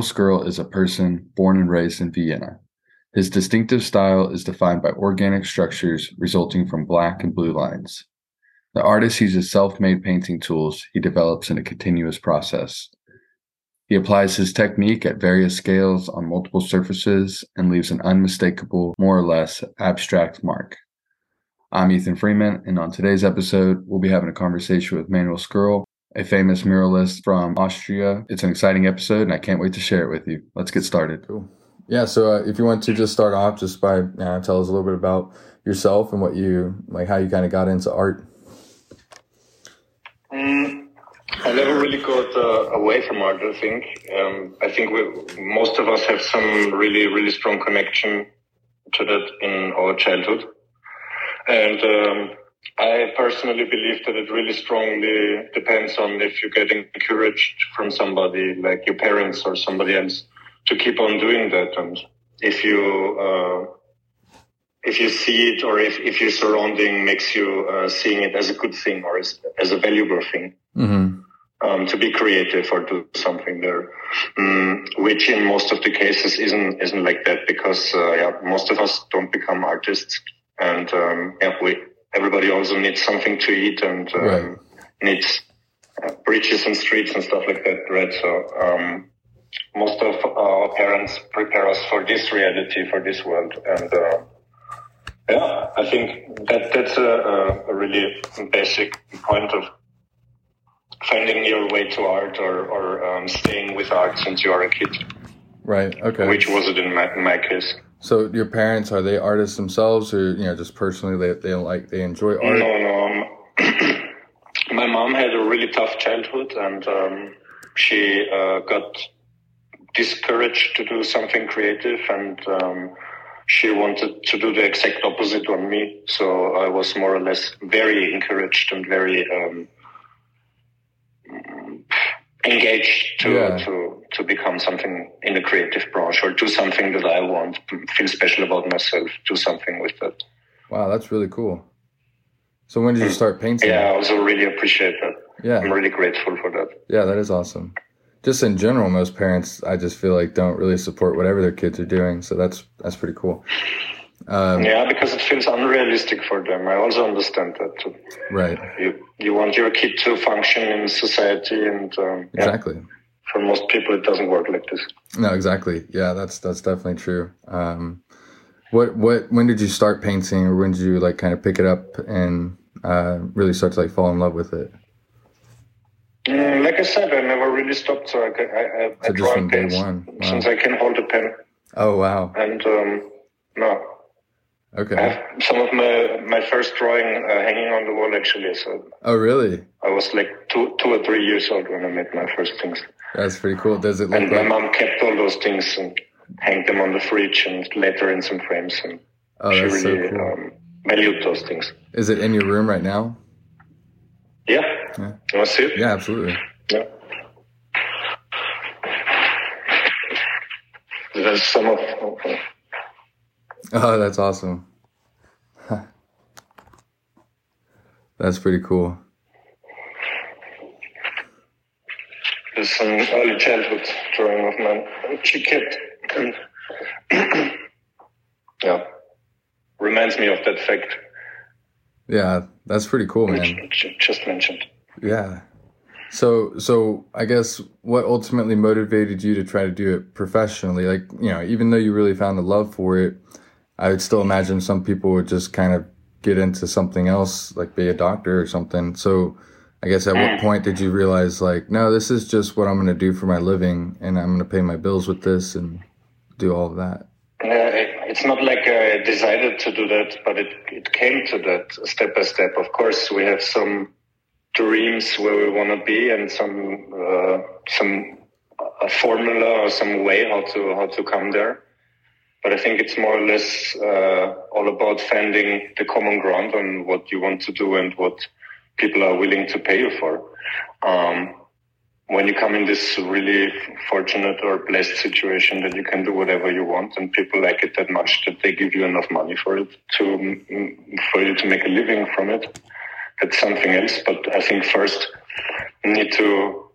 Manuel Skirl is a person born and raised in Vienna. His distinctive style is defined by organic structures resulting from black and blue lines. The artist uses self made painting tools he develops in a continuous process. He applies his technique at various scales on multiple surfaces and leaves an unmistakable, more or less abstract mark. I'm Ethan Freeman, and on today's episode, we'll be having a conversation with Manuel Skirl, a famous muralist from Austria. It's an exciting episode, and I can't wait to share it with you. Let's get started. Cool. Yeah. So, uh, if you want to just start off, just by uh, tell us a little bit about yourself and what you like, how you kind of got into art. Mm, I never really got uh, away from art. I think. Um, I think we, most of us have some really, really strong connection to that in our childhood, and um, I personally believe that it really strongly depends on if you're getting encouraged from somebody like your parents or somebody else to keep on doing that. And if you, uh, if you see it or if, if your surrounding makes you uh, seeing it as a good thing or as, as a valuable thing. Mm-hmm. Um, to be creative or do something there, um, which in most of the cases isn't isn't like that because uh, yeah, most of us don't become artists, and um, yeah, we everybody also needs something to eat and um, right. needs uh, bridges and streets and stuff like that, right? So um, most of our parents prepare us for this reality, for this world, and uh, yeah, I think that that's a, a, really basic point of finding your way to art or, or um, staying with art since you are a kid. Right. Okay. Which was it in my, in my case? So your parents are they artists themselves, or you know, just personally they they like they enjoy art? No, no. Um, my mom had a really tough childhood, and um, she uh, got discouraged to do something creative, and um, she wanted to do the exact opposite on me. So I was more or less very encouraged and very um, engaged to yeah. to to become something in the creative branch or do something that I want, feel special about myself, do something with that. Wow, that's really cool. So when did you start painting? Yeah, I also really appreciate that. Yeah, I'm really grateful for that. Yeah, that is awesome. Just in general, most parents, I just feel like don't really support whatever their kids are doing. So that's that's pretty cool. Um, yeah, because it feels unrealistic for them. I also understand that. Too. Right. You you want your kid to function in society, and um, exactly. Yeah, for most people, it doesn't work like this. No, exactly. Yeah, that's that's definitely true. Um, what what when did you start painting, or when did you like kind of pick it up and uh, really start to like fall in love with it? Mm, like I said, I never really stopped. So I I, I, so I draw day one wow. since I can hold a pen. Oh wow! And um, no, Okay. I have some of my my first drawing uh, hanging on the wall actually. So. Oh really? I was like two two or three years old when I made my first things. That's pretty cool. Does it look? And like... my mom kept all those things and hanged them on the fridge and later in some frames and oh, she really so cool. um, valued those things. Is it in your room right now? Yeah. yeah. You want to see it? Yeah, absolutely. Yeah. There's some of. Okay. Oh, that's awesome. that's pretty cool. There's some early childhood drawing of mine. She kept, and yeah, reminds me of that fact. Yeah, that's pretty cool, man. Just mentioned. Yeah. So, so I guess what ultimately motivated you to try to do it professionally? Like, you know, even though you really found a love for it, I would still imagine some people would just kind of get into something else, like be a doctor or something. So I guess at what mm. point did you realize like, no, this is just what I'm going to do for my living and I'm going to pay my bills with this and do all of that? Uh, it's not like I decided to do that, but it, it came to that step by step. Of course, we have some dreams where we want to be and some, uh, some, a formula or some way how to, how to come there. But I think it's more or less uh, all about finding the common ground on what you want to do and what people are willing to pay you for. Um, when you come in this really fortunate or blessed situation that you can do whatever you want and people like it that much that they give you enough money for it to for you to make a living from it that's something else but i think first you need to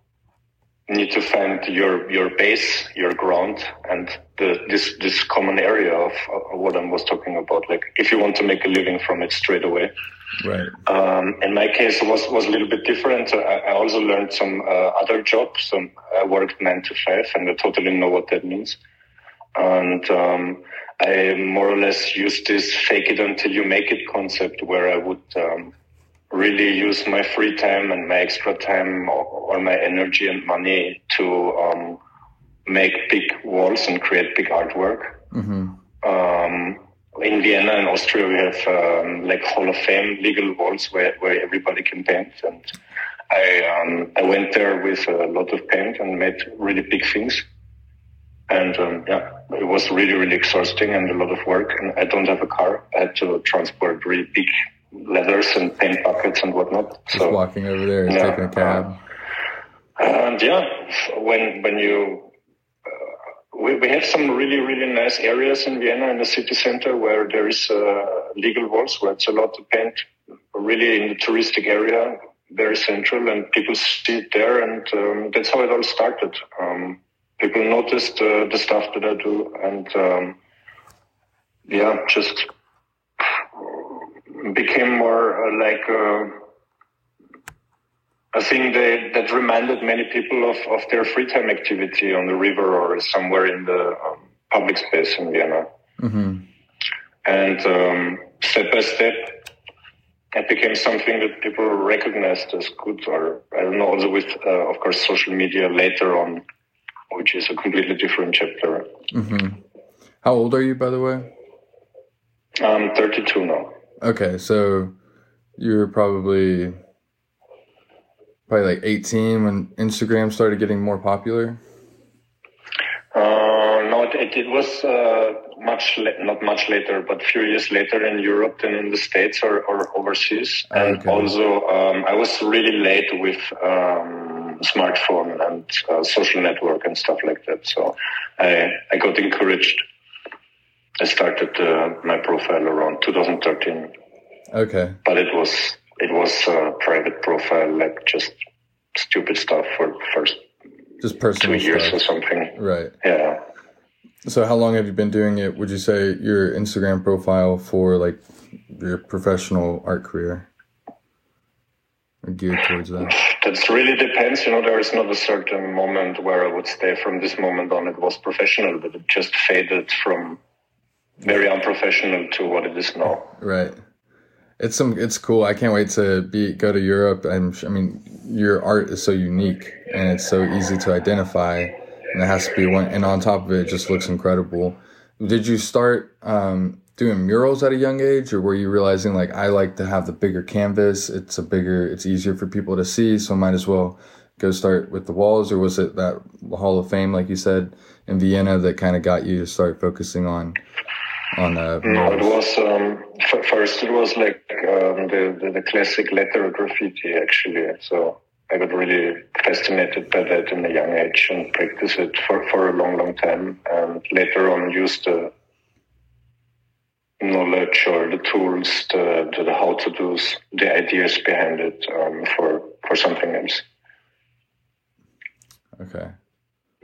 need to find your your base, your ground, and the, this this common area of, of what I was talking about. Like if you want to make a living from it straight away. Right. Um, in my case, it was was a little bit different. I, I also learned some uh, other jobs. So I worked nine to five, and I totally know what that means. And um, I more or less used this "fake it until you make it" concept, where I would. Um, really use my free time and my extra time or, my energy and money to um, make big walls and create big artwork. Mm-hmm. Um, in Vienna and Austria, we have um, like Hall of Fame legal walls where, where everybody can paint. And I um, I went there with a lot of paint and made really big things. And um, yeah, it was really really exhausting and a lot of work. And I don't have a car. I had to transport really big leathers and paint buckets and whatnot. Just so, walking over there and yeah, taking a cab. Uh, and yeah, when when you uh, we, we have some really really nice areas in Vienna in the city center where there is uh, legal walls where it's a lot to paint. Really in the touristic area, very central, and people see it there, and um, that's how it all started. Um, people noticed uh, the stuff that I do, and um, yeah, just became more uh, like uh, a thing that, that reminded many people of, of their free time activity on the river or somewhere in the um, public space in Vienna. Mm-hmm. And um, step by step, it became something that people recognized as good, or I don't know, also with, uh, of course, social media later on, which is a completely different chapter. Mm-hmm. How old are you, by the way? I'm 32 now. Okay, so you were probably probably like 18 when Instagram started getting more popular. Uh, no, it, it was uh, much la- not much later, but a few years later in Europe than in the States or, or overseas. Ah, and okay. also, um, I was really late with um, smartphone and uh, social network and stuff like that. So I I got encouraged I started uh, my profile around 2013. Okay. But it was it was a private profile, like just stupid stuff for first just personal two years stuff. or something. Right. Yeah. So how long have you been doing it? Would you say your Instagram profile for like your professional art career? Or geared towards that? That really depends. You know, there is not a certain moment where I would say from this moment on it was professional, but it just faded from very unprofessional to what it is now. Right. It's some. It's cool. I can't wait to be go to Europe. I'm. I mean, your art is so unique and it's so easy to identify, and it has to be one. And on top of it, it just looks incredible. Did you start um, doing murals at a young age, or were you realizing like I like to have the bigger canvas? It's a bigger. It's easier for people to see, so might as well go start with the walls, or was it that Hall of Fame, like you said, in Vienna, that kind of got you to start focusing on on uh, no it was um, first it was like um, the, the, the classic letter graffiti actually. So i got really fascinated by that in a young age and practiced it for, for a long long time. And later on used the knowledge or the tools the, the, the how to do's the ideas behind it um, for for something else. Okay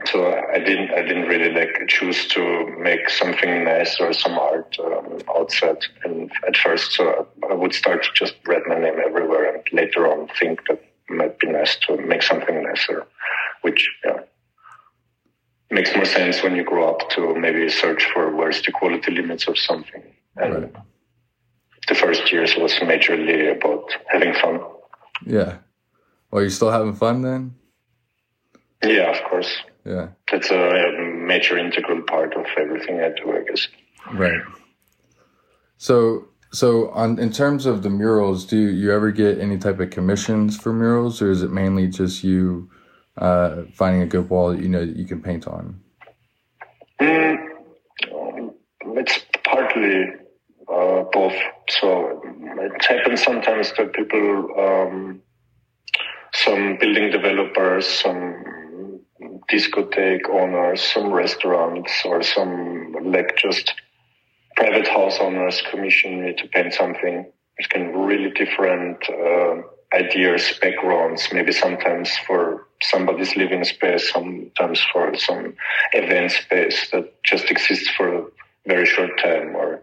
so I didn't I didn't really like choose to make something nice or some art um, outside. And at first so I would start to just write my name everywhere and later on think that might be nice to make something nicer which yeah makes more sense when you grow up to maybe search for where's the quality limits of something. And right. the first years was majorly about having fun. Yeah. Well you still having fun then? Yeah of course yeah. That's a major integral part of everything i do i guess. Right. So so on in terms of the murals do you ever get any type of commissions for murals or is it mainly just you uh, finding a good wall that you know that you can paint on? Mm, it's partly uh, both. So it happens sometimes that people um, some building developers some discotheque owners, some restaurants, or some like just private house owners commission me to paint something. It can really different uh, ideas, backgrounds, maybe sometimes for somebody's living space, sometimes for some event space that just exists for a very short time, or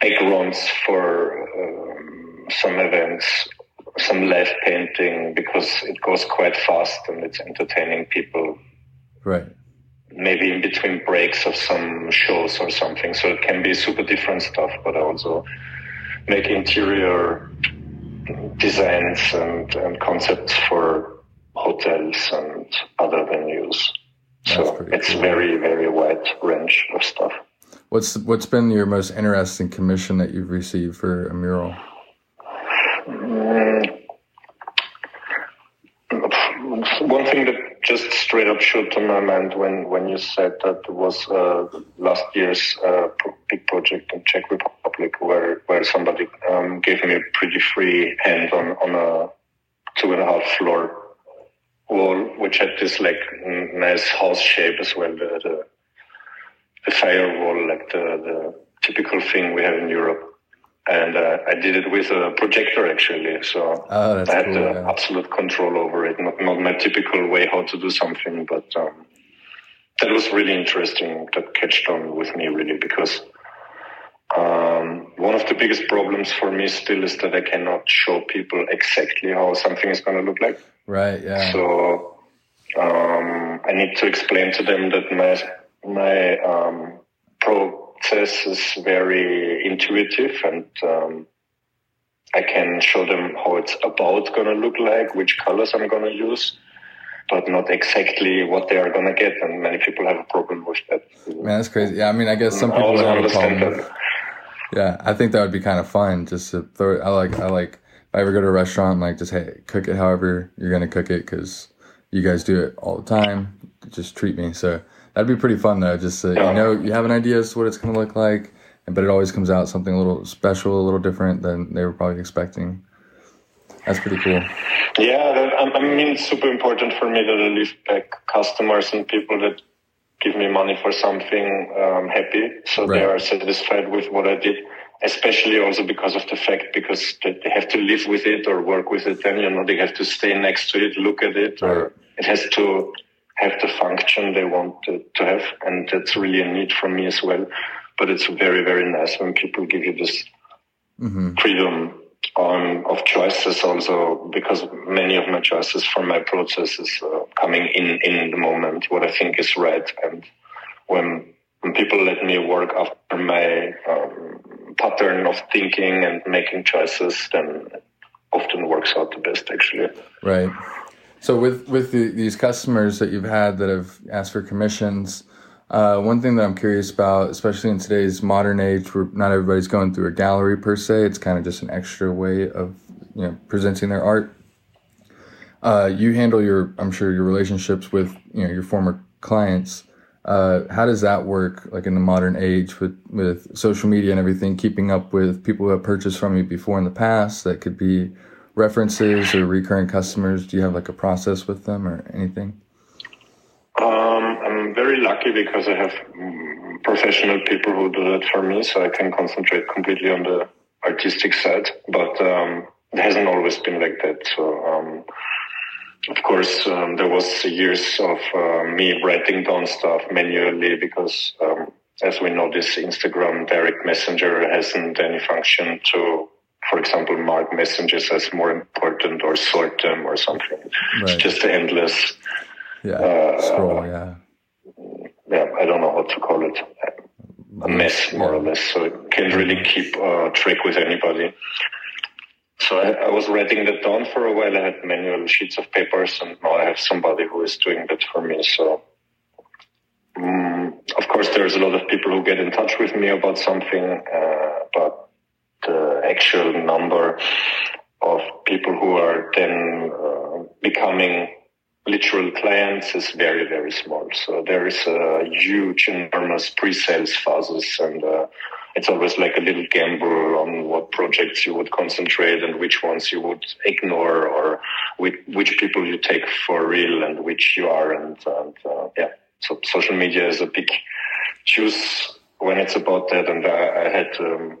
backgrounds for um, some events, some live painting because it goes quite fast and it's entertaining people. Right. Maybe in between breaks of some shows or something. So it can be super different stuff, but I also make interior designs and, and concepts for hotels and other venues. That's so it's cool. very, very wide range of stuff. What's what's been your most interesting commission that you've received for a mural? Mm, one thing that just straight up shot to my mind when, when you said that was uh, last year's uh, big project in Czech Republic where where somebody um, gave me a pretty free hand on on a two and a half floor wall, which had this like nice house shape as well. The, the, the firewall, like the, the typical thing we have in Europe. And uh, I did it with a projector actually, so oh, I had cool, the yeah. absolute control over it. Not not my typical way how to do something, but um, that was really interesting. That catched on with me really because um, one of the biggest problems for me still is that I cannot show people exactly how something is going to look like. Right. Yeah. So um, I need to explain to them that my my um, process is very intuitive and um, I can show them how it's about going to look like, which colors I'm going to use, but not exactly what they are going to get. And many people have a problem with that. Man, that's crazy. Yeah, I mean, I guess some people would have a problem. Yeah, I think that would be kind of fun just to throw it. I like, I like, if I ever go to a restaurant, like just, hey, cook it however you're going to cook it because you guys do it all the time. Just treat me. So that'd be pretty fun though. Just, so, you know, you have an idea as to what it's going to look like, but it always comes out something a little special, a little different than they were probably expecting. That's pretty cool. Yeah, I mean, it's super important for me that I leave back customers and people that give me money for something um, happy, so right. they are satisfied with what I did. Especially also because of the fact because they have to live with it or work with it, and you know they have to stay next to it, look at it, right. or it has to have the function they want to, to have, and that's really a need for me as well. But it's very very nice when people give you this mm-hmm. freedom on of choices also because many of my choices from my process is uh, coming in in the moment what I think is right and when when people let me work after my um, pattern of thinking and making choices then often works out the best actually right so with with the, these customers that you've had that have asked for commissions uh, one thing that I'm curious about, especially in today's modern age, where not everybody's going through a gallery per se, it's kind of just an extra way of you know presenting their art. Uh, you handle your, I'm sure, your relationships with you know your former clients. Uh, how does that work, like in the modern age, with with social media and everything, keeping up with people who have purchased from you before in the past? That could be references or recurring customers. Do you have like a process with them or anything? Um, I'm very lucky because I have mm, professional people who do that for me, so I can concentrate completely on the artistic side. But um, it hasn't always been like that. So, um, of course, um, there was years of uh, me writing down stuff manually because, um, as we know, this Instagram direct messenger hasn't any function to for example, mark messages as more important or sort them or something. Right. It's just endless yeah. Uh, Scroll. Yeah. Yeah. I don't know what to call it. A mess, more yeah. or less. So it can't really keep uh, track with anybody. So I, I, was writing that down for a while. I had manual sheets of papers, and now I have somebody who is doing that for me. So, um, of course, there's a lot of people who get in touch with me about something, uh, but the actual number of people who are then uh, becoming literal clients is very, very small. So there is a huge, enormous pre-sales phases and uh, it's always like a little gamble on what projects you would concentrate and which ones you would ignore or which, which people you take for real and which you aren't. And uh, yeah, so social media is a big juice when it's about that. And I, I had um,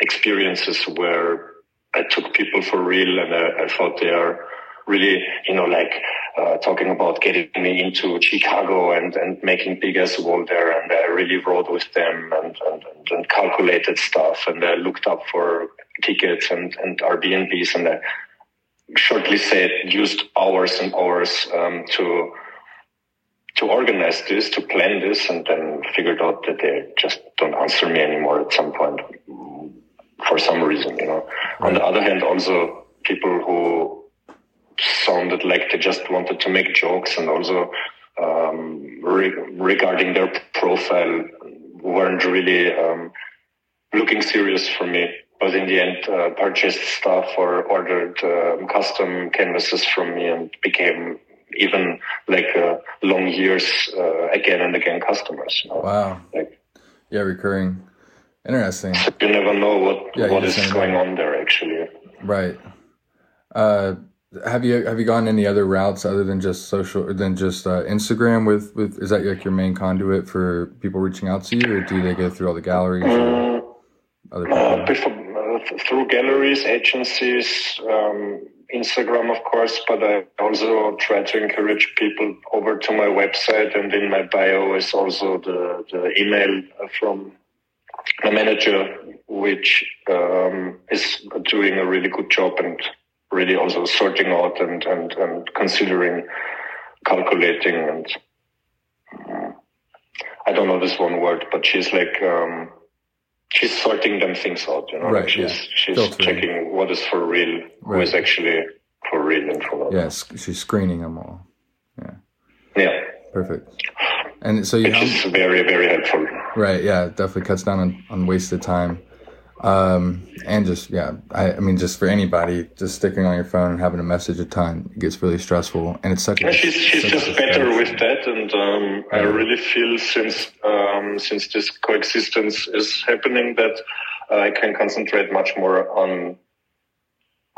experiences where I took people for real and I, I thought they are really, you know, like uh, talking about getting me into Chicago and, and making big as wall there. And I really rode with them and, and, and calculated stuff. And I looked up for tickets and, and Airbnbs. And I shortly said, used hours and hours um, to to organize this, to plan this, and then figured out that they just don't answer me anymore at some point for some reason, you know. Right. On the other hand, also people who sounded like they just wanted to make jokes and also um, re- regarding their profile weren't really um, looking serious for me. But in the end, uh, purchased stuff or ordered um, custom canvases from me and became even like uh, long years uh, again and again customers. You know? Wow. Like, yeah, recurring. Interesting. You never know what yeah, what is going on there actually. Right. Uh, have you have you gone any other routes other than just social than just uh, Instagram with with is that like your main conduit for people reaching out to you or do they go through all the galleries um, other uh, people? Uh, through galleries, agencies, um, Instagram, of course, but I also try to encourage people over to my website and in my bio is also the, the email from my manager, which um, is doing a really good job and really also sorting out and, and, and considering, calculating and um, I don't know this one word, but she's like, um, she's sorting them things out, you know, right, she's, yeah. she's Filtering. checking what is for real, right. who is actually for real and for not. Yes, she's screening them all. Yeah. Yeah. Perfect. And so you is very, very helpful. Right. Yeah. Definitely cuts down on, on wasted time. Um, and just, yeah, I, I mean, just for anybody, just sticking on your phone and having a message a ton gets really stressful. And it's such yeah, a, she's, she's just better with that. And, um, I really feel since, um, since this coexistence is happening that I can concentrate much more on,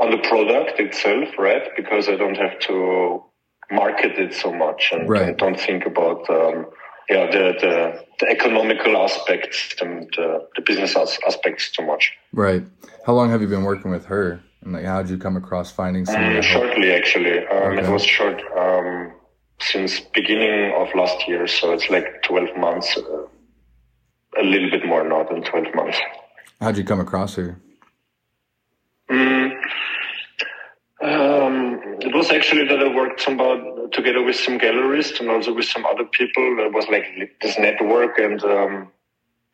on the product itself, right? Because I don't have to market it so much and right. don't think about um, yeah the, the, the economical aspects and uh, the business aspects too much. Right. How long have you been working with her? And like, how did you come across finding someone? Um, shortly, actually. Um, okay. It was short um, since beginning of last year, so it's like twelve months. Uh, a little bit more now than twelve months. How'd you come across her? Mm, um, it was actually that I worked some together with some gallerists and also with some other people. It was like this network, and um,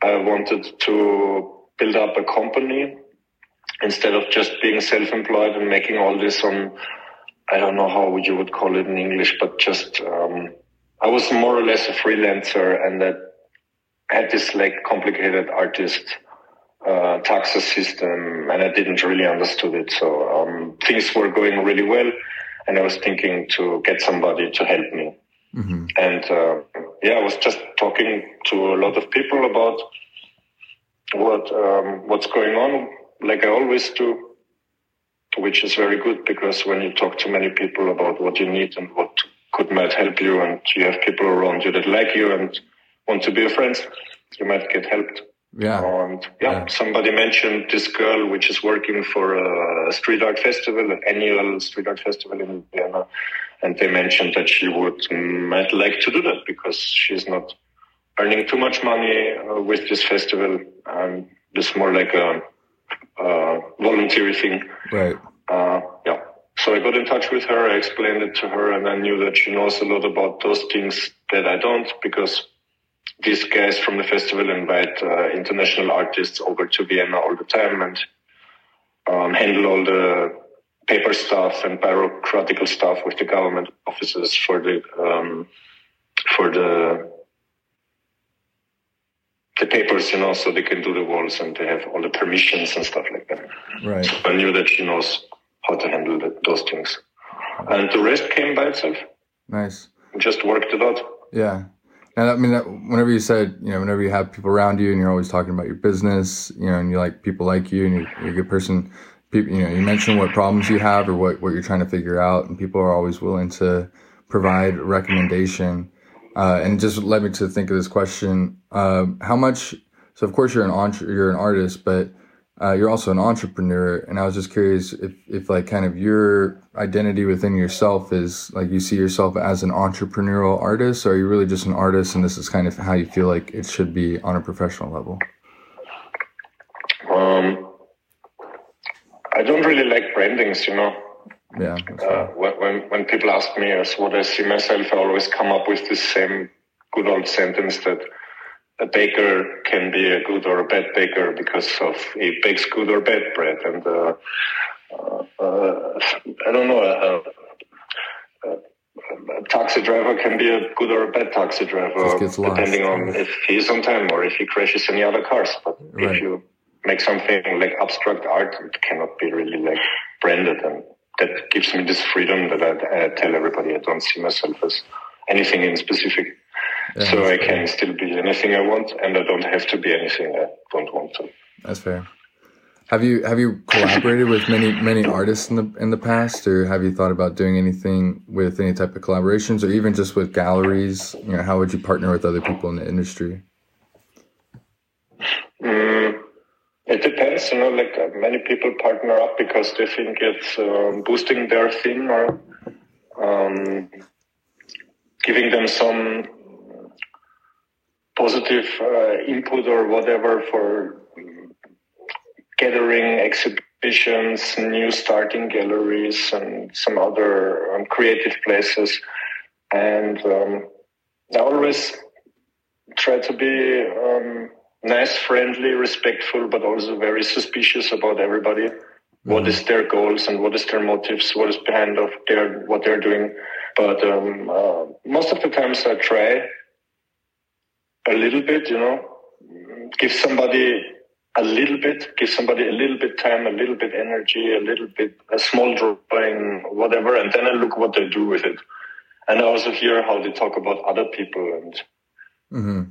I wanted to build up a company instead of just being self-employed and making all this on. I don't know how you would call it in English, but just um, I was more or less a freelancer, and that had this like complicated artist uh, taxes system, and I didn't really understood it. So um, things were going really well, and I was thinking to get somebody to help me. Mm-hmm. And uh, yeah, I was just talking to a lot of people about what um, what's going on, like I always do, which is very good because when you talk to many people about what you need and what could might help you, and you have people around you that like you and want to be your friends, you might get helped. Yeah. And yeah, yeah, somebody mentioned this girl which is working for a street art festival, an annual street art festival in Vienna. And they mentioned that she would might like to do that because she's not earning too much money uh, with this festival. And it's more like a, a voluntary thing. Right. Uh, yeah. So I got in touch with her. I explained it to her and I knew that she knows a lot about those things that I don't because these guys from the festival invite uh, international artists over to Vienna all the time and um, handle all the paper stuff and bureaucratical stuff with the government offices for the um, for the the papers, you know, so they can do the walls and they have all the permissions and stuff like that. Right. So I knew that she knows how to handle the, those things, and the rest came by itself. Nice. Just worked it out. Yeah. And I mean, whenever you said, you know, whenever you have people around you and you're always talking about your business, you know, and you like people like you and you're, you're a good person, people, you know, you mention what problems you have or what, what you're trying to figure out and people are always willing to provide recommendation. Uh, and just led me to think of this question. Uh, how much, so of course you're an entre- you're an artist, but, uh, you're also an entrepreneur, and I was just curious if, if like kind of your identity within yourself is like you see yourself as an entrepreneurial artist, or are you really just an artist, and this is kind of how you feel like it should be on a professional level? Um, I don't really like brandings, you know. Yeah. Uh, when, when when people ask me as what I see myself, I always come up with the same good old sentence that a baker can be a good or a bad baker because of he bakes good or bad bread. And uh, uh, uh I don't know. Uh, uh, a taxi driver can be a good or a bad taxi driver, depending on if he's on time or if he crashes any other cars. But right. if you make something like abstract art, it cannot be really like branded, and that gives me this freedom that I, I tell everybody I don't see myself as anything in specific. Yeah, so I can still be anything I want, and I don't have to be anything I don't want to. That's fair. Have you have you collaborated with many many artists in the in the past, or have you thought about doing anything with any type of collaborations, or even just with galleries? You know, how would you partner with other people in the industry? Mm, it depends. You know, like uh, many people partner up because they think it's um, boosting their thing or um, giving them some positive uh, input or whatever for gathering exhibitions, new starting galleries, and some other um, creative places. And um, I always try to be um, nice, friendly, respectful, but also very suspicious about everybody. Mm-hmm. What is their goals and what is their motives? What is behind of their what they're doing? But um, uh, most of the times, I try a little bit, you know, give somebody a little bit, give somebody a little bit time, a little bit energy, a little bit, a small drawing, whatever, and then I look what they do with it. And I also hear how they talk about other people and, mm-hmm.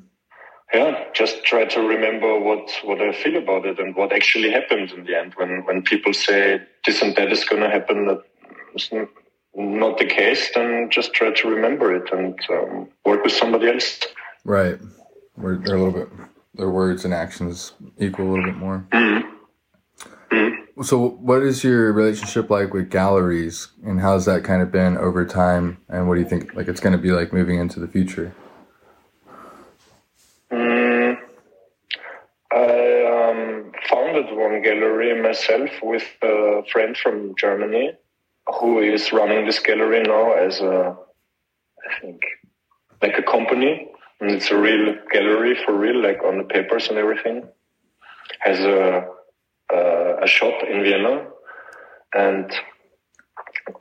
yeah, just try to remember what, what I feel about it and what actually happened in the end. When, when people say this and that is going to happen, that's not the case, then just try to remember it and um, work with somebody else. Right where they're a little bit their words and actions equal a little bit more. Mm-hmm. So, what is your relationship like with galleries, and how's that kind of been over time? And what do you think like it's going to be like moving into the future? Mm, I um, founded one gallery myself with a friend from Germany, who is running this gallery now as a, I think, like a company and it's a real gallery for real, like on the papers and everything. Has a a, a shop in Vienna, and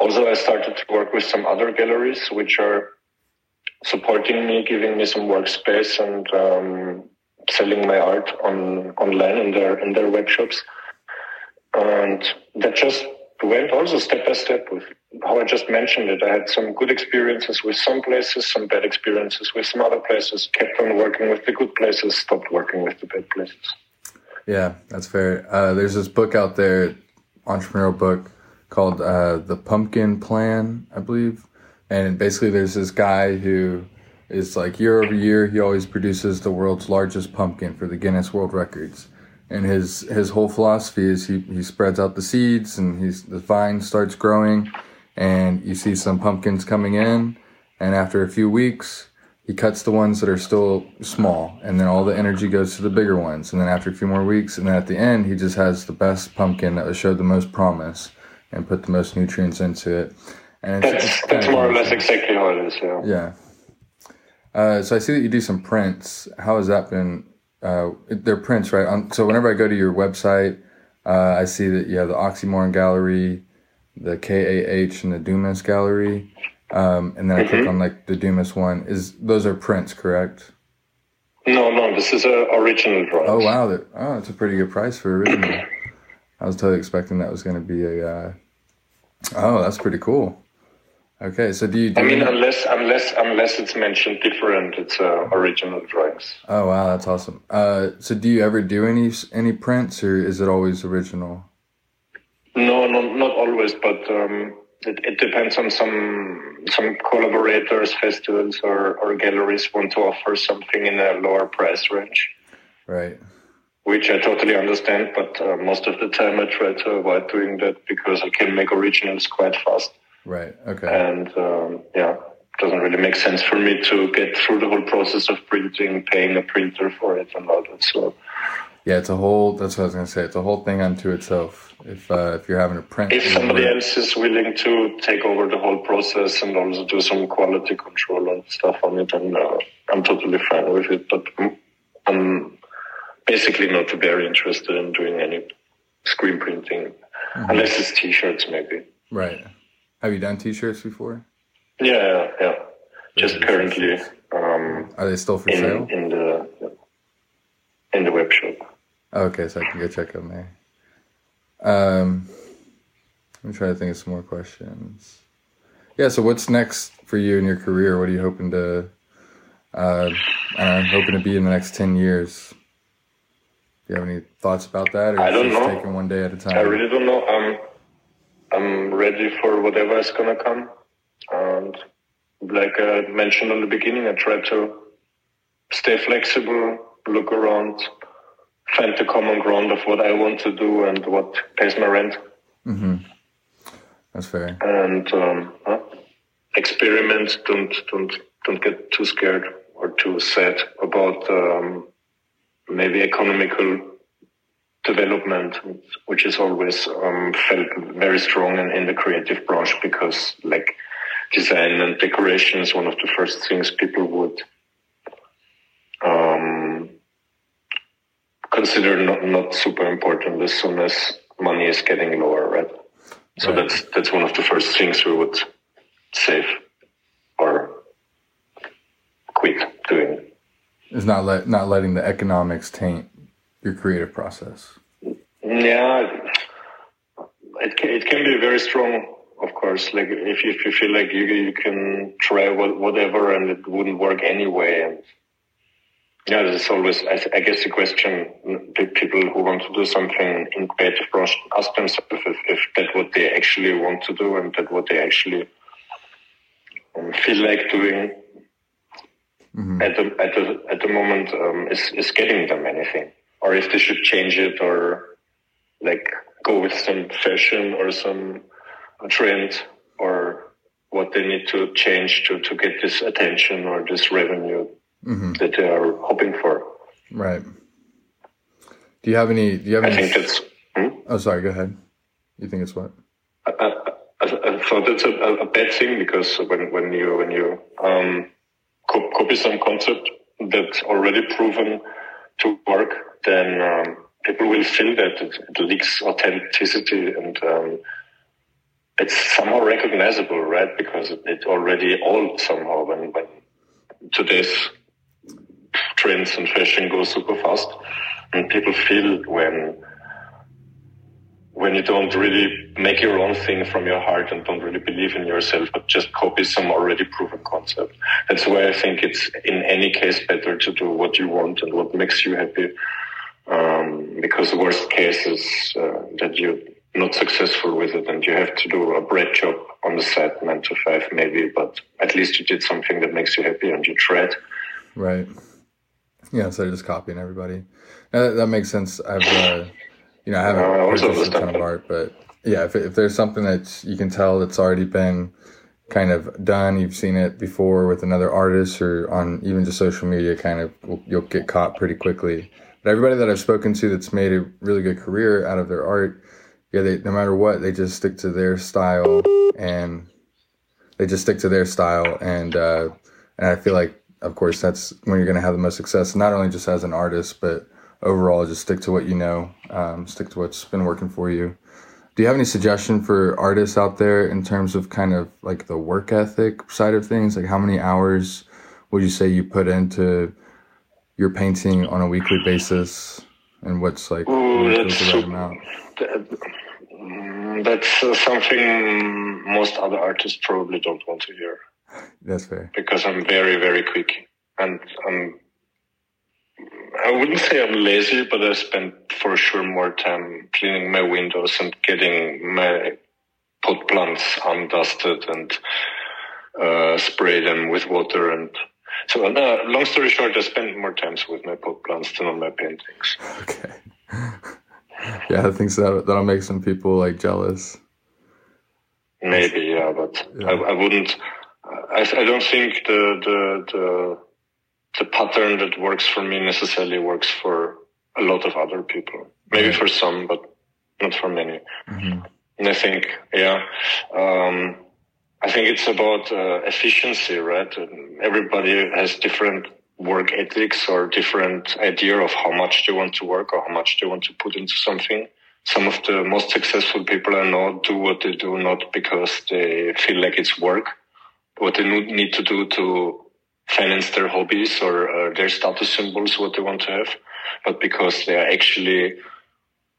also I started to work with some other galleries which are supporting me, giving me some workspace, and um, selling my art on online in their in their web shops. And that just went also step by step with how I just mentioned it. I had some good experiences with some places, some bad experiences with some other places, kept on working with the good places, stopped working with the bad places. Yeah, that's fair. Uh, there's this book out there, entrepreneurial book called uh, The Pumpkin Plan, I believe. And basically, there's this guy who is like year over year, he always produces the world's largest pumpkin for the Guinness World Records and his his whole philosophy is he, he spreads out the seeds and he's the vine starts growing and you see some pumpkins coming in. And after a few weeks he cuts the ones that are still small and then all the energy goes to the bigger ones. And then after a few more weeks and then at the end he just has the best pumpkin that showed the most promise and put the most nutrients into it. And it's, that's, it's that's more or less exactly how it is yeah. Yeah. Uh, so i see that you do some prints. How has that been uh, they're prints, right? Um, so whenever I go to your website, uh, I see that you have the Oxymoron Gallery, the KAH, and the Dumas Gallery, um, and then I mm-hmm. click on like the Dumas one. Is those are prints, correct? No, no, this is a original drawing. Oh wow, oh, that's a pretty good price for original. I was totally expecting that was going to be a. Uh, oh, that's pretty cool. Okay, so do you? Do I mean, unless unless unless it's mentioned different, it's uh, original drawings. Oh wow, that's awesome. Uh, so do you ever do any any prints, or is it always original? No, no, not always, but um, it, it depends on some some collaborators, festivals, or, or galleries want to offer something in a lower price range. Right. which I totally understand. But uh, most of the time, I try to avoid doing that because I can make originals quite fast. Right. Okay. And um, yeah, it doesn't really make sense for me to get through the whole process of printing, paying a printer for it, and all that. So yeah, it's a whole. That's what I was gonna say. It's a whole thing unto itself. If uh, if you're having to print, if somebody else is willing to take over the whole process and also do some quality control and stuff on it, then uh, I'm totally fine with it. But I'm basically not very interested in doing any screen printing, mm-hmm. unless it's t-shirts, maybe. Right. Have you done T-shirts before? Yeah, yeah. Just currently. Um, Are they still for in, sale? In the in the web shop. Okay, so I can go check them there. Um, I'm trying to think of some more questions. Yeah, so what's next for you in your career? What are you hoping to? Uh, I'm hoping to be in the next ten years. Do you have any thoughts about that, or I don't know. Taking one day at a time. I really don't know. Um, I'm ready for whatever is gonna come. And like I mentioned in the beginning, I try to stay flexible, look around, find the common ground of what I want to do and what pays my rent. Mm-hmm. That's fair. And um, huh? experiment. Don't don't don't get too scared or too sad about um, maybe economical development, which is always um, felt very strong in, in the creative branch because like design and decoration is one of the first things people would um, consider not, not super important as soon as money is getting lower, right? So right. that's that's one of the first things we would save or quit doing. Is not let not letting the economics taint your creative process? Yeah, it can, it can be very strong, of course. Like if you, if you feel like you you can try whatever and it wouldn't work anyway, and yeah, there's always I, I guess the question people who want to do something in creative process ask themselves if, if that's what they actually want to do and that what they actually um, feel like doing. Mm-hmm. At the at the at the moment um, is is getting them anything or if they should change it or like go with some fashion or some trend or what they need to change to, to get this attention or this revenue mm-hmm. that they are hoping for. Right. Do you have any? Do you have I any? think it's. Hmm? Oh, sorry. Go ahead. You think it's what? I, I, I thought it's a, a, bad thing because when when you when you um, copy some concept that's already proven to work, then um, people will feel that it, it leaks authenticity and um, it's somehow recognizable, right? Because it, already old somehow when, when today's trends and fashion go super fast and people feel when when you don't really make your own thing from your heart and don't really believe in yourself, but just copy some already proven concept. That's why I think it's in any case better to do what you want and what makes you happy because the worst case is uh, that you're not successful with it and you have to do a bread job on the set, nine to five maybe, but at least you did something that makes you happy and you tried. Right. Yeah, of just copying everybody. That, that makes sense. I've, uh, you know, I haven't purchased a ton of art, but yeah, if, if there's something that you can tell that's already been kind of done, you've seen it before with another artist or on even just social media, kind of you'll get caught pretty quickly. But everybody that I've spoken to that's made a really good career out of their art, yeah, they no matter what, they just stick to their style and they just stick to their style. And uh, and I feel like of course that's when you're going to have the most success not only just as an artist but overall just stick to what you know um, stick to what's been working for you. Do you have any suggestion for artists out there in terms of kind of like the work ethic side of things? Like how many hours would you say you put into you're painting on a weekly basis and what's like Ooh, that's, the right amount? that's uh, something most other artists probably don't want to hear. That's fair. Because I'm very, very quick and I'm, I wouldn't say I'm lazy, but I spend for sure more time cleaning my windows and getting my pot plants undusted and uh, spray them with water and So, uh, long story short, I spend more times with my pot plants than on my paintings. Okay. yeah, I think so. That'll, that'll make some people like jealous. Maybe, yeah, but yeah. I, I, wouldn't. I, I don't think the, the the the pattern that works for me necessarily works for a lot of other people. Maybe for some, but not for many. Mm-hmm. And I think, yeah, um, I think it's about uh, efficiency, right? Everybody has different work ethics or different idea of how much they want to work or how much they want to put into something. Some of the most successful people I know do what they do not because they feel like it's work, what they need to do to finance their hobbies or uh, their status symbols, what they want to have, but because they are actually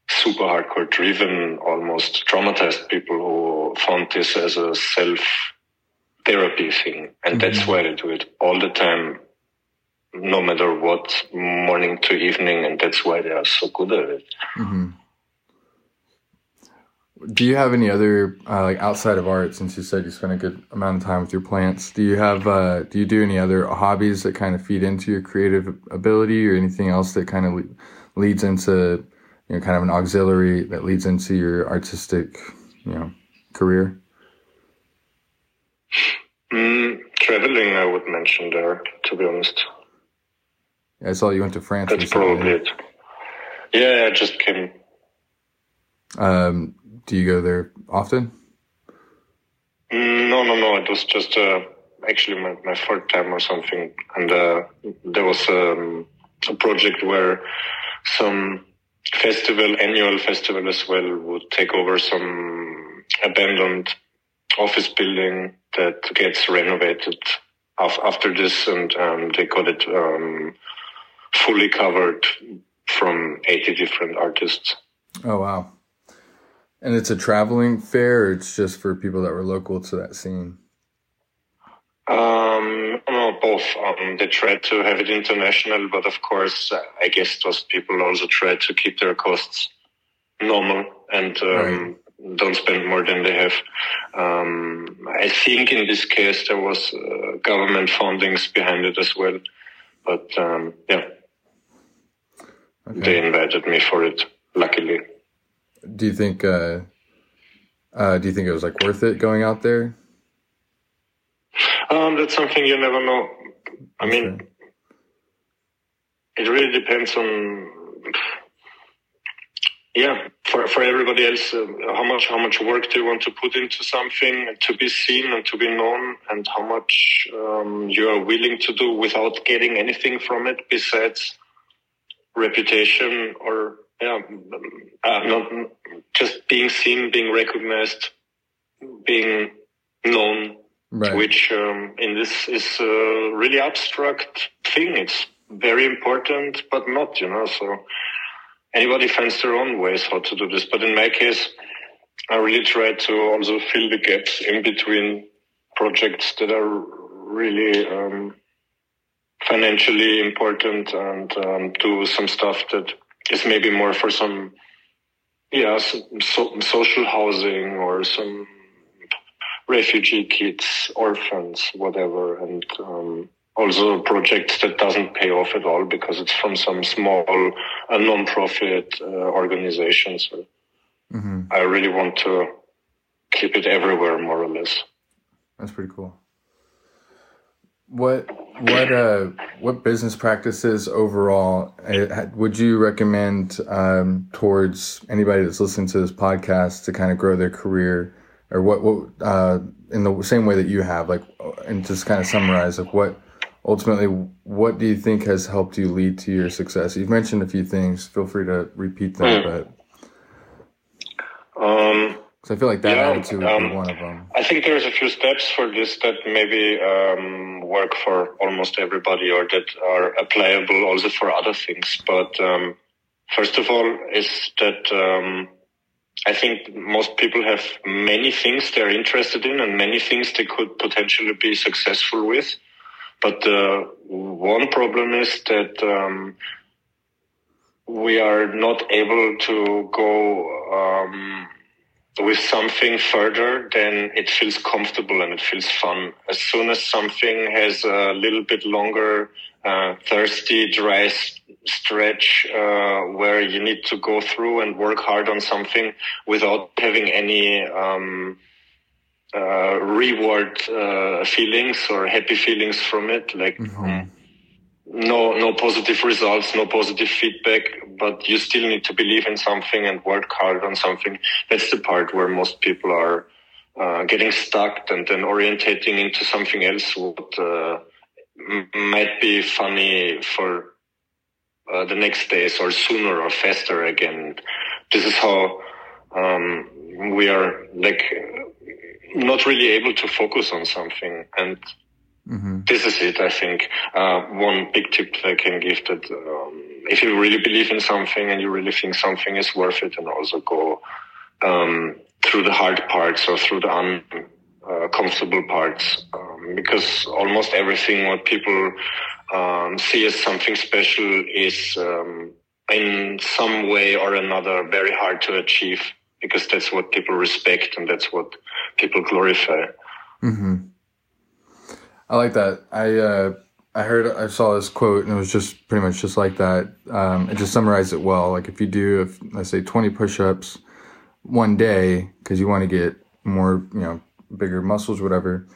super hardcore driven, almost traumatized people who found this as a self therapy thing. And mm-hmm. that's why they do it all the time, no matter what, morning to evening. And that's why they are so good at it. Mm-hmm. Do you have any other uh, like outside of art? Since you said you spend a good amount of time with your plants, do you have uh, do you do any other hobbies that kind of feed into your creative ability, or anything else that kind of le- leads into you know kind of an auxiliary that leads into your artistic you know career? Mm, traveling, I would mention there. To be honest, I saw you went to France. That's probably it. Yeah, I just came. Um, do you go there often? Mm, no, no, no. It was just uh, actually my, my fourth time or something, and uh, there was um, a project where some festival, annual festival as well, would take over some abandoned office building that gets renovated af- after this, and um, they got it um, fully covered from 80 different artists. Oh wow! And it's a traveling fair, or it's just for people that were local to that scene? Um, no, both. Um, they tried to have it international, but of course, I guess those people also try to keep their costs normal and um, right. Don't spend more than they have. Um, I think in this case there was uh, government fundings behind it as well, but um, yeah, okay. they invited me for it. Luckily. Do you think? Uh, uh, do you think it was like worth it going out there? Um, that's something you never know. I mean, it really depends on. Yeah, for for everybody else, uh, how much how much work do you want to put into something to be seen and to be known, and how much um, you are willing to do without getting anything from it besides reputation or yeah, uh, not just being seen, being recognized, being known, right. which um, in this is a really abstract thing. It's very important, but not, you know. So anybody finds their own ways how to do this. But in my case, I really try to also fill the gaps in between projects that are really um, financially important and um, do some stuff that is maybe more for some, yeah, so, social housing or some refugee kids, orphans, whatever, and um, also projects that doesn't pay off at all because it's from some small uh, non-profit uh, organization. So mm-hmm. I really want to keep it everywhere, more or less. That's pretty cool. What what uh what business practices overall uh, would you recommend um, towards anybody that's listening to this podcast to kind of grow their career, or what what uh, in the same way that you have, like, and just kind of summarize like what ultimately what do you think has helped you lead to your success? You've mentioned a few things. Feel free to repeat them, mm. but um so I feel like that yeah, attitude would um, be one of them. I think there's a few steps for this that maybe um, work for almost everybody or that are applicable also for other things. But um, first of all, is that um, I think most people have many things they're interested in and many things they could potentially be successful with. But one problem is that um, we are not able to go um, with something further, then it feels comfortable and it feels fun. As soon as something has a little bit longer, uh, thirsty, dry stretch uh, where you need to go through and work hard on something without having any um, uh, reward uh, feelings or happy feelings from it, like. Mm-hmm. Um, no no positive results no positive feedback but you still need to believe in something and work hard on something that's the part where most people are uh, getting stuck and then orientating into something else what uh, m- might be funny for uh, the next days or sooner or faster again this is how um, we are like not really able to focus on something and Mm-hmm. This is it, I think. Uh, one big tip that I can give that um, if you really believe in something and you really think something is worth it, and also go um, through the hard parts or through the uncomfortable uh, parts, um, because almost everything what people um, see as something special is um, in some way or another very hard to achieve, because that's what people respect and that's what people glorify. Mm-hmm. I like that. I uh, I heard I saw this quote and it was just pretty much just like that. Um, it just summarized it well. Like if you do, if let's say twenty push-ups one day because you want to get more, you know, bigger muscles, whatever.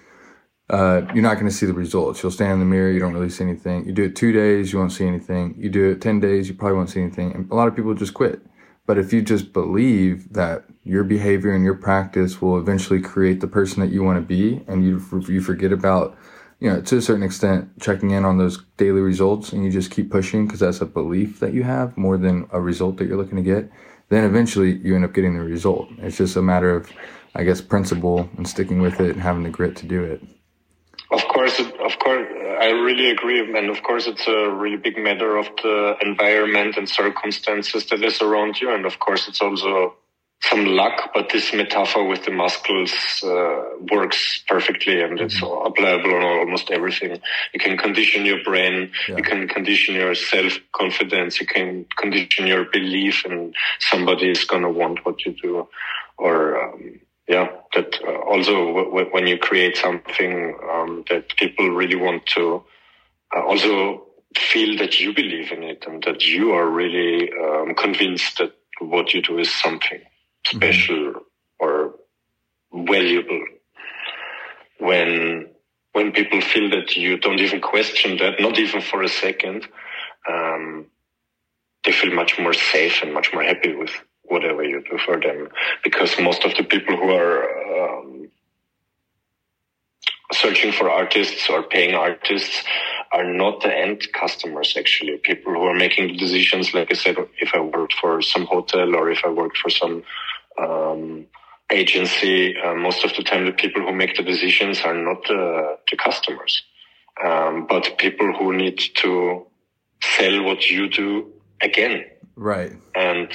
Uh, you're not going to see the results. You'll stand in the mirror, you don't really see anything. You do it two days, you won't see anything. You do it 10 days, you probably won't see anything. And a lot of people just quit. But if you just believe that your behavior and your practice will eventually create the person that you want to be, and you you forget about you know, to a certain extent, checking in on those daily results and you just keep pushing because that's a belief that you have more than a result that you're looking to get, then eventually you end up getting the result. It's just a matter of, I guess, principle and sticking with it and having the grit to do it. Of course, of course, I really agree. And of course, it's a really big matter of the environment and circumstances that is around you. And of course, it's also some luck, but this metaphor with the muscles uh, works perfectly and it's mm-hmm. applicable on almost everything. You can condition your brain, yeah. you can condition your self confidence, you can condition your belief and somebody is going to want what you do. Or, um, yeah, that uh, also w- w- when you create something um, that people really want to uh, also feel that you believe in it and that you are really um, convinced that what you do is something special mm-hmm. or valuable when when people feel that you don't even question that, not even for a second, um, they feel much more safe and much more happy with whatever you do for them. Because most of the people who are um, searching for artists or paying artists are not the end customers actually people who are making the decisions like i said if i worked for some hotel or if i worked for some um, agency, uh, most of the time the people who make the decisions are not uh, the customers, um, but people who need to sell what you do again. Right. And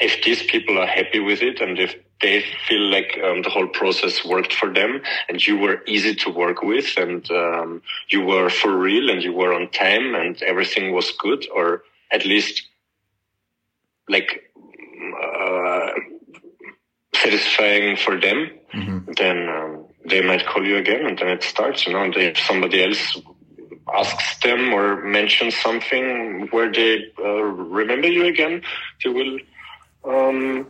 if these people are happy with it and if they feel like um, the whole process worked for them and you were easy to work with and um, you were for real and you were on time and everything was good or at least like uh, satisfying for them, mm-hmm. then um, they might call you again, and then it starts. You know, and if somebody else asks them or mentions something where they uh, remember you again, they will um,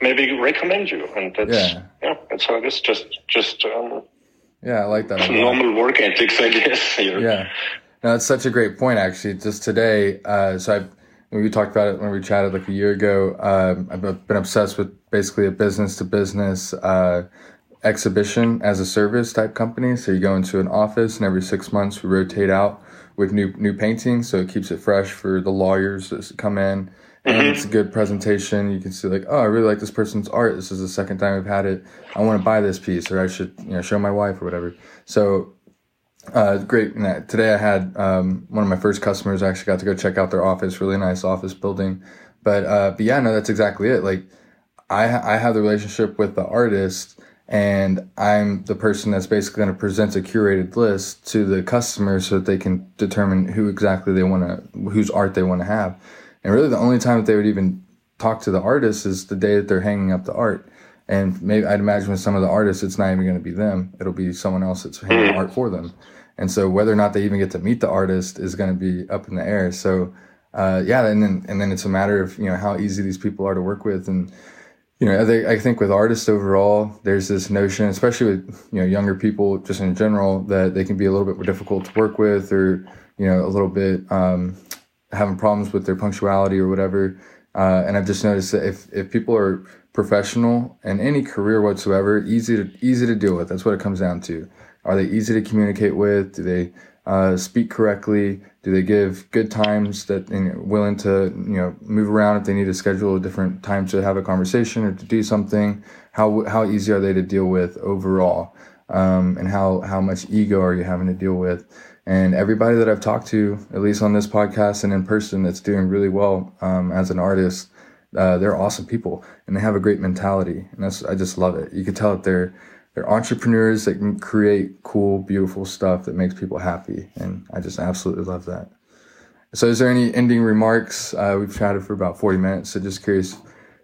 maybe recommend you, and that's yeah, yeah that's how it is. Just just um, yeah, I like that. Normal work ethics, I guess. Yeah. No, that's such a great point, actually. Just today, uh, so I we talked about it when we chatted like a year ago. Um, I've been obsessed with basically a business to business uh, exhibition as a service type company. So you go into an office, and every six months we rotate out with new new paintings, so it keeps it fresh for the lawyers that come in. And mm-hmm. it's a good presentation. You can see like, oh, I really like this person's art. This is the second time we've had it. I want to buy this piece, or I should you know show my wife or whatever. So uh, great. Today I had um, one of my first customers. I actually got to go check out their office. Really nice office building. But uh, but yeah, no, that's exactly it. Like I I have the relationship with the artist, and I'm the person that's basically going to present a curated list to the customer so that they can determine who exactly they want to, whose art they want to have. And really, the only time that they would even talk to the artist is the day that they're hanging up the art. And maybe I'd imagine with some of the artists, it's not even going to be them. It'll be someone else that's handling art for them. And so whether or not they even get to meet the artist is going to be up in the air. So, uh, yeah, and then, and then it's a matter of, you know, how easy these people are to work with. And, you know, I think, I think with artists overall, there's this notion, especially with, you know, younger people just in general, that they can be a little bit more difficult to work with or, you know, a little bit, um, having problems with their punctuality or whatever. Uh, and I've just noticed that if, if people are professional and any career whatsoever, easy to, easy to deal with. That's what it comes down to. Are they easy to communicate with? Do they uh, speak correctly? Do they give good times that know, willing to you know move around if they need to schedule a different time to have a conversation or to do something? How how easy are they to deal with overall? Um, and how how much ego are you having to deal with? And everybody that I've talked to, at least on this podcast and in person, that's doing really well um, as an artist, uh, they're awesome people and they have a great mentality, and that's I just love it. You can tell that they're they're entrepreneurs that can create cool, beautiful stuff that makes people happy. And I just absolutely love that. So is there any ending remarks? Uh, we've chatted for about 40 minutes. So just curious,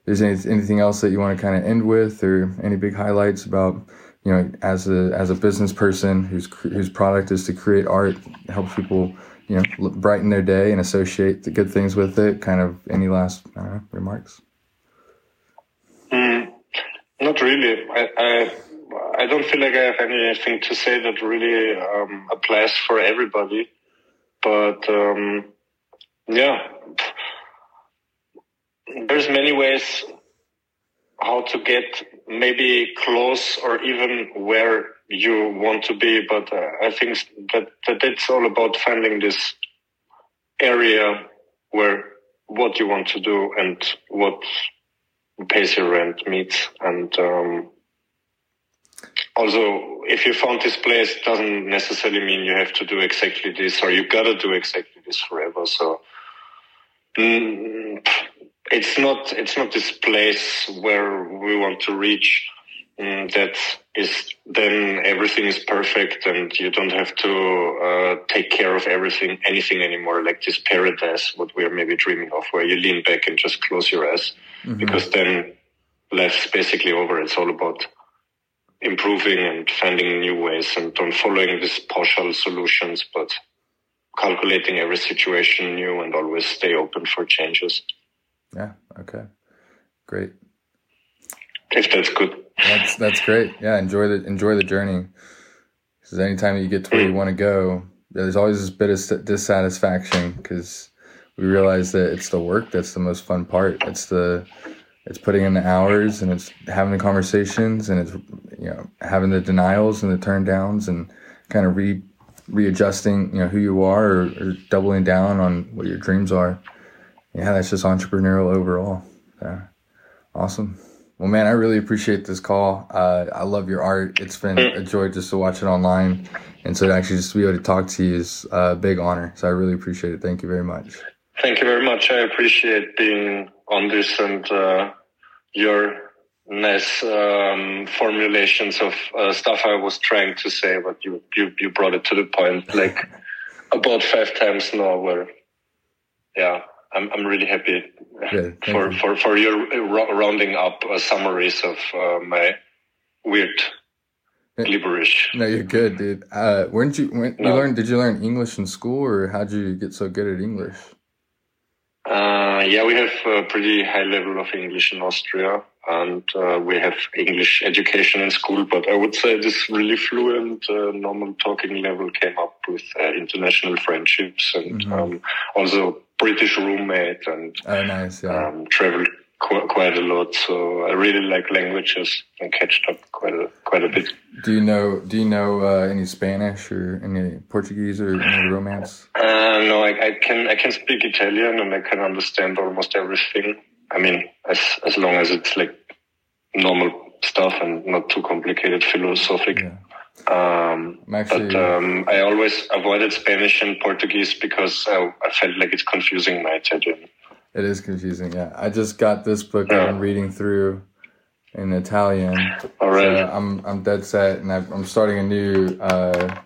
is there anything else that you want to kind of end with or any big highlights about, you know, as a, as a business person whose, whose product is to create art, help people, you know, brighten their day and associate the good things with it. Kind of any last remarks? Mm, not really. I, I I don't feel like I have anything to say that really um, applies for everybody. But um, yeah, there's many ways how to get maybe close or even where you want to be. But uh, I think that, that it's all about finding this area where what you want to do and what pays your rent meets. And um, also, if you found this place, doesn't necessarily mean you have to do exactly this or you gotta do exactly this forever. So it's not it's not this place where we want to reach. Mm, that is then everything is perfect and you don't have to uh, take care of everything anything anymore like this paradise what we're maybe dreaming of where you lean back and just close your eyes mm-hmm. because then life's basically over it's all about improving and finding new ways and don't following these partial solutions, but calculating every situation new and always stay open for changes. Yeah. Okay. Great. If that's good. That's that's great. Yeah. Enjoy the enjoy the journey. Because anytime you get to where you mm. want to go, there's always this bit of dissatisfaction because we realize that it's the work that's the most fun part. It's the it's putting in the hours and it's having the conversations and it's you know having the denials and the turn downs and kind of re readjusting you know who you are or, or doubling down on what your dreams are yeah that's just entrepreneurial overall. Yeah. Awesome. Well man i really appreciate this call. Uh, i love your art. It's been a joy just to watch it online. And so to actually just be able to talk to you is a big honor. So i really appreciate it. Thank you very much. Thank you very much. I appreciate being on this and uh, your nice um, formulations of uh, stuff I was trying to say, but you, you you brought it to the point like about five times now. Where yeah, I'm I'm really happy yeah, for, you. for for your rounding up uh, summaries of uh, my weird. Gibberish. No, you're good, dude. Uh, weren't you? When, no. you learned? Did you learn English in school, or how did you get so good at English? Uh, yeah, we have a pretty high level of English in Austria, and uh, we have English education in school. But I would say this really fluent, uh, normal talking level came up with uh, international friendships and mm-hmm. um, also British roommate and oh, nice, yeah. um, traveled qu- quite a lot. So I really like languages and catched up quite a quite a bit. Do you know Do you know uh, any Spanish or any Portuguese or any Romance? Uh, no, I, I, can I can speak Italian and I can understand almost everything. I mean, as as long as it's like normal stuff and not too complicated philosophic. Yeah. Um, actually, but um, I always avoided Spanish and Portuguese because I, I felt like it's confusing my Italian. It is confusing. Yeah, I just got this book yeah. I'm reading through in Italian. All right. So I'm I'm dead set, and i am starting a new. Uh,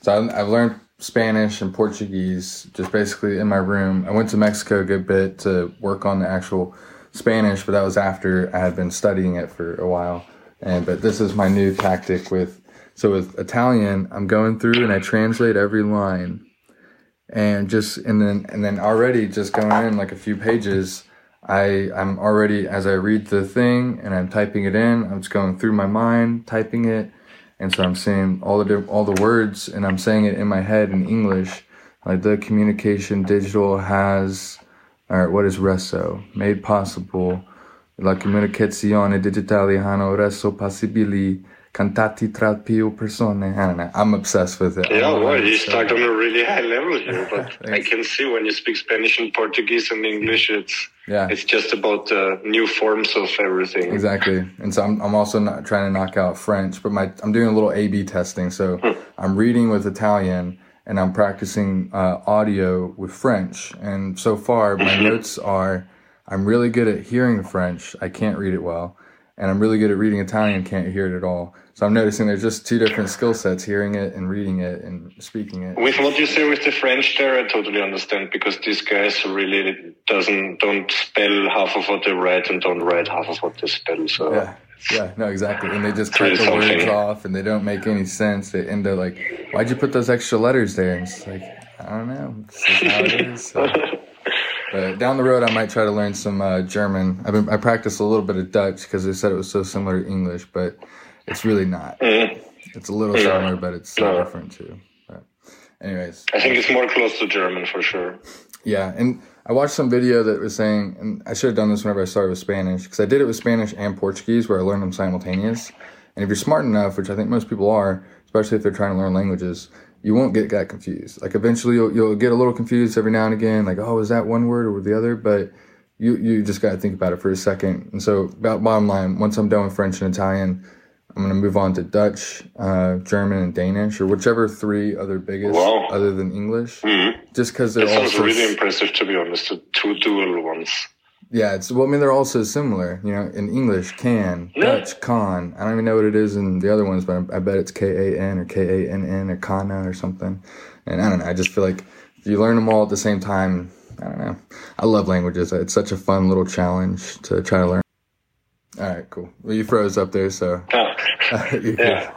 so I, I've learned Spanish and Portuguese just basically in my room. I went to Mexico a good bit to work on the actual Spanish, but that was after I had been studying it for a while. And but this is my new tactic with so with Italian, I'm going through and I translate every line, and just and then and then already just going in like a few pages. I I'm already as I read the thing and I'm typing it in. I'm just going through my mind, typing it, and so I'm saying all the all the words and I'm saying it in my head in English. Like the communication digital has, all right, what is reso? Made possible. La comunicazione digitale hanno reso possibili cantati tra più persone. I don't know. I'm obsessed with it. Yeah, well, you so- start on a really high level here, but I can see when you speak Spanish and Portuguese and English, it's Yeah. it's just about uh, new forms of everything. Exactly. And so I'm, I'm also not trying to knock out French, but my I'm doing a little A B testing. So I'm reading with Italian and I'm practicing uh, audio with French. And so far, my notes are I'm really good at hearing French. I can't read it well. And I'm really good at reading Italian, can't hear it at all. So I'm noticing there's just two different skill sets hearing it and reading it and speaking it. With what you say with the French there, I totally understand because these guys really doesn't don't spell half of what they write and don't write half of what they spell. So Yeah, yeah, no, exactly. And they just cut the words off, and they don't make any sense. They end up like, "Why'd you put those extra letters there?" And it's like, I don't know. How it is. So. But down the road, I might try to learn some uh, German. I've been I practiced a little bit of Dutch because they said it was so similar to English, but it's really not. Mhm. It's a little similar, but it's so No. different too. But anyways, I think it's more close to German for sure. yeah, and I watched some video that was saying, and I should have done this whenever I started with Spanish, because I did it with Spanish and Portuguese, where I learned them simultaneous. And if you're smart enough, which I think most people are, especially if they're trying to learn languages, you won't get that confused. Like eventually, you'll, you'll get a little confused every now and again, like, oh, is that one word or the other? But you you just got to think about it for a second. And so, about bottom line, once I'm done with French and Italian, I'm gonna move on to Dutch, uh, German, and Danish, or whichever three other biggest, Wow. other than English. Mhm. Just because they're That all sounds so really impressive, to be honest. The two dual ones. yeah, it's well. I mean, they're all so similar. You know, in English, can, Yeah. Dutch, con. I don't even know what it is in the other ones, but I, I bet it's K A N or K A N N or kana or something. And I don't know. I just feel like if you learn them all at the same time, I don't know. I love languages. It's such a fun little challenge to try to learn. All right, cool. Well, you froze up there, so Ah, you're good. yeah,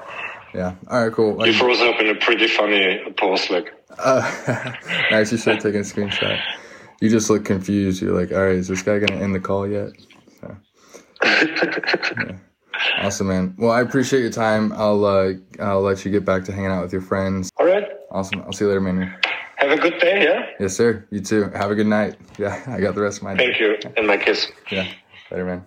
yeah. All right, cool. you froze up in a pretty funny pause, like. Uh, nice. You should have taken a screenshot. You just look confused. You're like, all right, is this guy gonna end the call yet? So, yeah. Awesome, man. Well, I appreciate your time. I'll uh, I'll let you get back to hanging out with your friends. All right. Awesome. I'll see you later, man. Have a good day. Yeah. Yes, sir. You too. Have a good night. Yeah, I got the rest of my day. Thank you. And my kiss. Yeah, later, man.